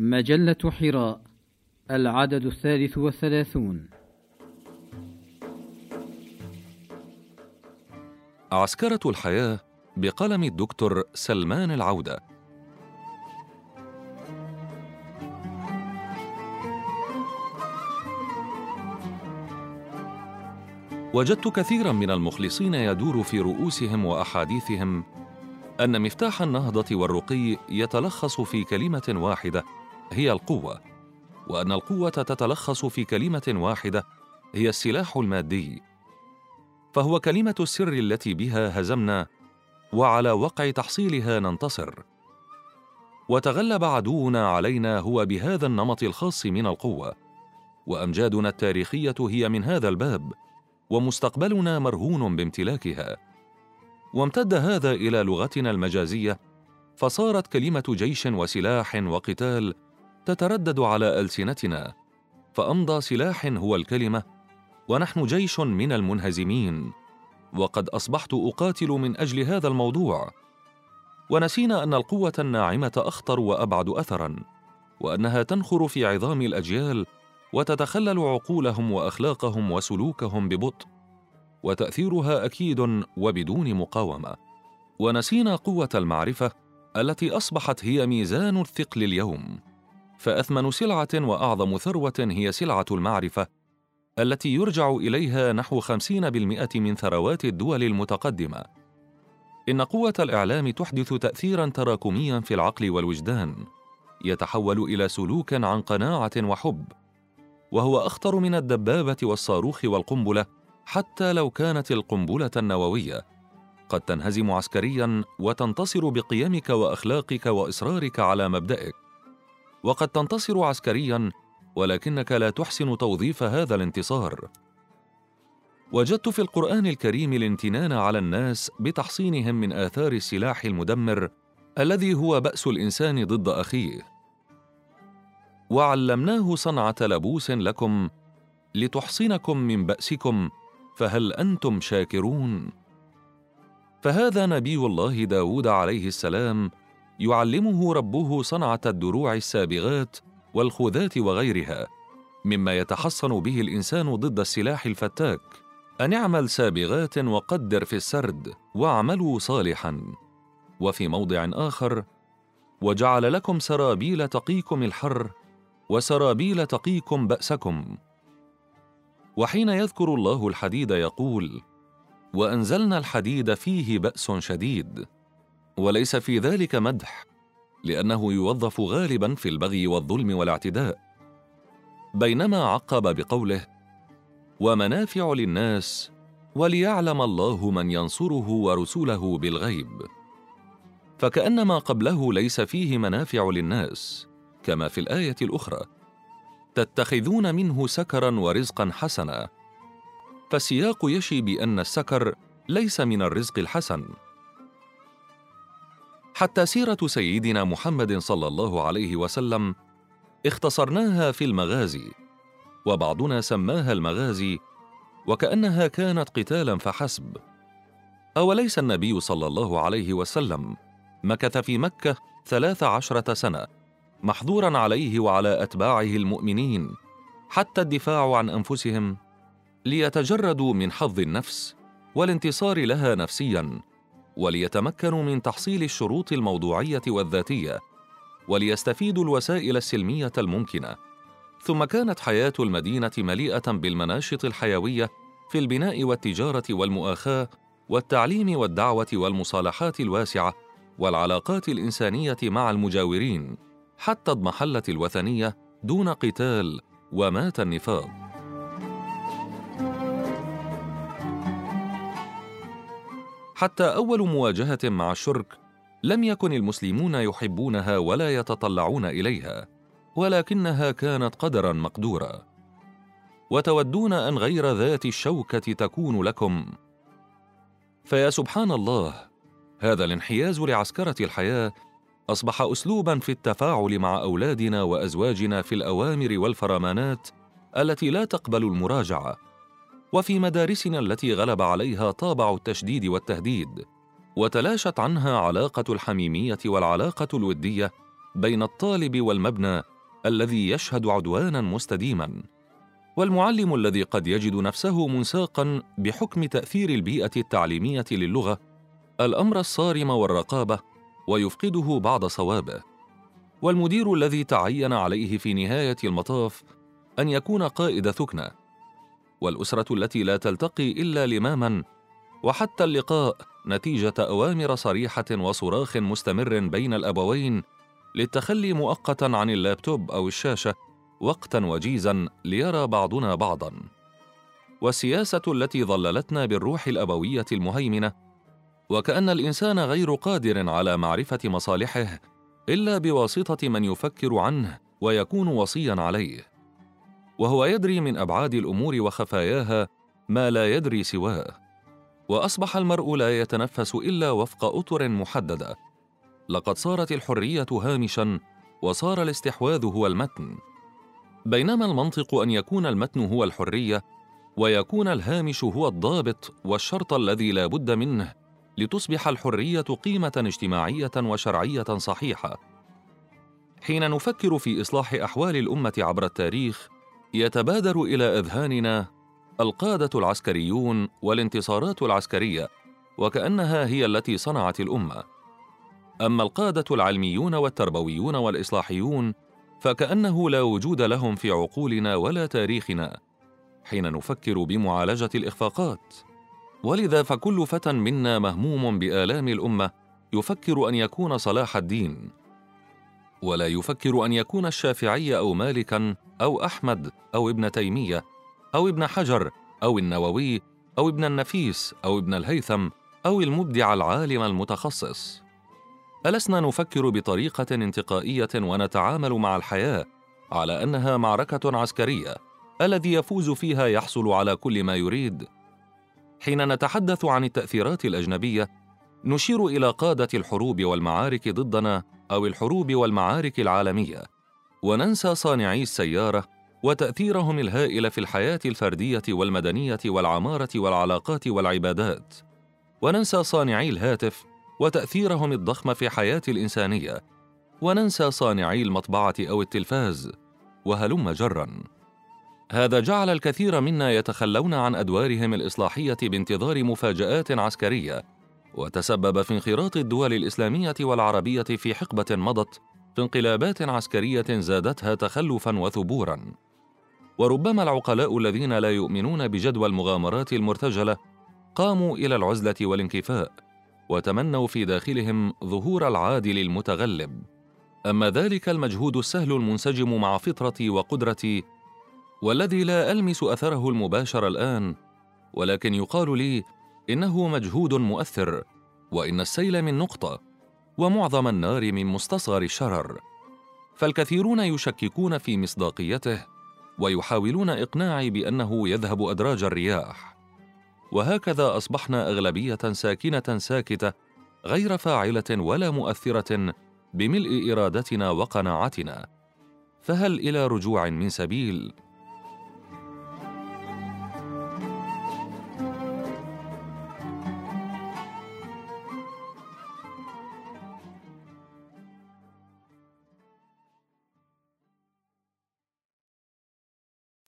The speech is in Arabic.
مجلة حراء العدد الثالث والثلاثون. عسكرة الحياة بقلم الدكتور سلمان العودة. وجدت كثيرا من المخلصين يدور في رؤوسهم وأحاديثهم أن مفتاح النهضة والرقي يتلخص في كلمة واحدة هي القوة وأن القوة تتلخص في كلمة واحدة هي السلاح المادي. فهو كلمة السر التي بها هزمنا وعلى وقع تحصيلها ننتصر. وتغلب عدونا علينا هو بهذا النمط الخاص من القوة. وأمجادنا التاريخية هي من هذا الباب ومستقبلنا مرهون بامتلاكها. وامتد هذا إلى لغتنا المجازية فصارت كلمة جيش وسلاح وقتال تتردد على ألسنتنا فأمضى سلاح هو الكلمة ونحن جيش من المنهزمين وقد أصبحت أقاتل من أجل هذا الموضوع. ونسينا أن القوة الناعمة أخطر وأبعد اثرا وأنها تنخر في عظام الأجيال وتتخلل عقولهم وأخلاقهم وسلوكهم ببطء وتأثيرها أكيد وبدون مقاومة. ونسينا قوة المعرفة التي أصبحت هي ميزان الثقل اليوم. فأثمن سلعة وأعظم ثروة هي سلعة المعرفة التي يرجع إليها نحو خمسين بالمئة من ثروات الدول المتقدمة. إن قوة الإعلام تحدث تاثيرا تراكميا في العقل والوجدان يتحول إلى سلوك عن قناعة وحب وهو أخطر من الدبابة والصاروخ والقنبلة حتى لو كانت القنبلة النووية. قد تنهزم عسكريا وتنتصر بقيمك وأخلاقك وإصرارك على مبدئك. وقد تنتصر عسكريا ولكنك لا تحسن توظيف هذا الانتصار. وجدت في القرآن الكريم الامتنان على الناس بتحصينهم من آثار السلاح المدمر الذي هو بأس الإنسان ضد أخيه. وعلمناه صنعة لبوس لكم لتحصنكم من بأسكم فهل أنتم شاكرون؟ فهذا نبي الله داود عليه السلام يعلمه ربه صنعة الدروع السابغات والخوذات وغيرها مما يتحصن به الإنسان ضد السلاح الفتاك. أن اعمل سابغات وقدر في السرد واعملوا صالحا. وفي موضع آخر وجعل لكم سرابيل تقيكم الحر وسرابيل تقيكم بأسكم. وحين يذكر الله الحديد يقول وأنزلنا الحديد فيه بأس شديد. وليس في ذلك مدح لأنه يوظف غالبا في البغي والظلم والاعتداء. بينما عقب بقوله ومنافع للناس وليعلم الله من ينصره ورسله بالغيب. فكان ما قبله ليس فيه منافع للناس كما في الآية الأخرى تتخذون منه سكرا ورزقا حسنا. فالسياق يشي بأن السكر ليس من الرزق الحسن. حتى سيرة سيدنا محمد صلى الله عليه وسلم اختصرناها في المغازي وبعضنا سماها المغازي وكأنها كانت قتالا فحسب. أوليس النبي صلى الله عليه وسلم مكث في مكة ثلاث عشرة سنة محظورا عليه وعلى أتباعه المؤمنين حتى الدفاع عن أنفسهم ليتجردوا من حظ النفس والانتصار لها نفسيا. وليتمكنوا من تحصيل الشروط الموضوعية والذاتية وليستفيدوا الوسائل السلمية الممكنة. ثم كانت حياة المدينة مليئة بالمناشط الحيوية في البناء والتجارة والمؤاخاة والتعليم والدعوة والمصالحات الواسعة والعلاقات الإنسانية مع المجاورين حتى اضمحلت الوثنية دون قتال ومات النفاق. حتى أول مواجهة مع الشرك لم يكن المسلمون يحبونها ولا يتطلعون إليها ولكنها كانت قدرا مقدورا وتودون أن غير ذات الشوكة تكون لكم. فيا سبحان الله هذا الانحياز لعسكرة الحياة أصبح اسلوبا في التفاعل مع أولادنا وأزواجنا في الأوامر والفرمانات التي لا تقبل المراجعة. وفي مدارسنا التي غلب عليها طابع التشديد والتهديد وتلاشت عنها علاقة الحميمية والعلاقة الودية بين الطالب والمبنى الذي يشهد عدوانا مستديما. والمعلم الذي قد يجد نفسه منساقا بحكم تأثير البيئة التعليمية للغة الأمر الصارم والرقابة ويفقده بعض صوابه. والمدير الذي تعين عليه في نهاية المطاف أن يكون قائد ثكنة. والأسرة التي لا تلتقي إلا لماما وحتى اللقاء نتيجة أوامر صريحة وصراخ مستمر بين الأبوين للتخلي مؤقتا عن اللابتوب أو الشاشة وقتا وجيزا ليرى بعضنا بعضا. والسياسة التي ظللتنا بالروح الأبوية المهيمنة وكأن الإنسان غير قادر على معرفة مصالحه إلا بواسطة من يفكر عنه ويكون وصيا عليه. وهو يدري من أبعاد الأمور وخفاياها ما لا يدري سواه. وأصبح المرء لا يتنفس إلا وفق أطر محددة. لقد صارت الحرية هامشا وصار الاستحواذ هو المتن. بينما المنطق أن يكون المتن هو الحرية ويكون الهامش هو الضابط والشرط الذي لا بد منه لتصبح الحرية قيمة اجتماعية وشرعية صحيحة. حين نفكر في إصلاح أحوال الأمة عبر التاريخ يتبادر إلى أذهاننا القادة العسكريون والانتصارات العسكرية وكأنها هي التي صنعت الأمة. أما القادة العلميون والتربويون والإصلاحيون فكأنه لا وجود لهم في عقولنا ولا تاريخنا حين نفكر بمعالجة الإخفاقات. ولذا فكل فتى منا مهموم بآلام الأمة يفكر أن يكون صلاح الدين. ولا يفكر أن يكون الشافعي أو مالكا أو أحمد أو ابن تيمية أو ابن حجر أو النووي أو ابن النفيس أو ابن الهيثم أو المبدع العالم المتخصص. ألسنا نفكر بطريقة انتقائية ونتعامل مع الحياة على أنها معركة عسكرية الذي يفوز فيها يحصل على كل ما يريد. حين نتحدث عن التأثيرات الأجنبية نشير إلى قادة الحروب والمعارك ضدنا أو الحروب والمعارك العالمية وننسى صانعي السيارة وتأثيرهم الهائل في الحياة الفردية والمدنية والعمارة والعلاقات والعبادات. وننسى صانعي الهاتف وتأثيرهم الضخم في حياة الإنسانية وننسى صانعي المطبعة أو التلفاز وهلم جرا. هذا جعل الكثير منا يتخلون عن أدوارهم الإصلاحية بانتظار مفاجآت عسكرية وتسبب في انخراط الدول الإسلامية والعربية في حقبة مضت في انقلابات عسكرية زادتها تخلفا وثبورا. وربما العقلاء الذين لا يؤمنون بجدوى المغامرات المرتجلة قاموا إلى العزلة والانكفاء وتمنوا في داخلهم ظهور العادل المتغلب. أما ذلك المجهود السهل المنسجم مع فطرتي وقدرتي والذي لا ألمس أثره المباشر الآن ولكن يقال لي إنه مجهود مؤثر وإن السيل من نقطة ومعظم النار من مستصغر الشرر فالكثيرون يشككون في مصداقيته ويحاولون إقناعي بأنه يذهب أدراج الرياح. وهكذا أصبحنا أغلبية ساكنة ساكتة غير فاعلة ولا مؤثرة بملء إرادتنا وقناعتنا. فهل إلى رجوع من سبيل؟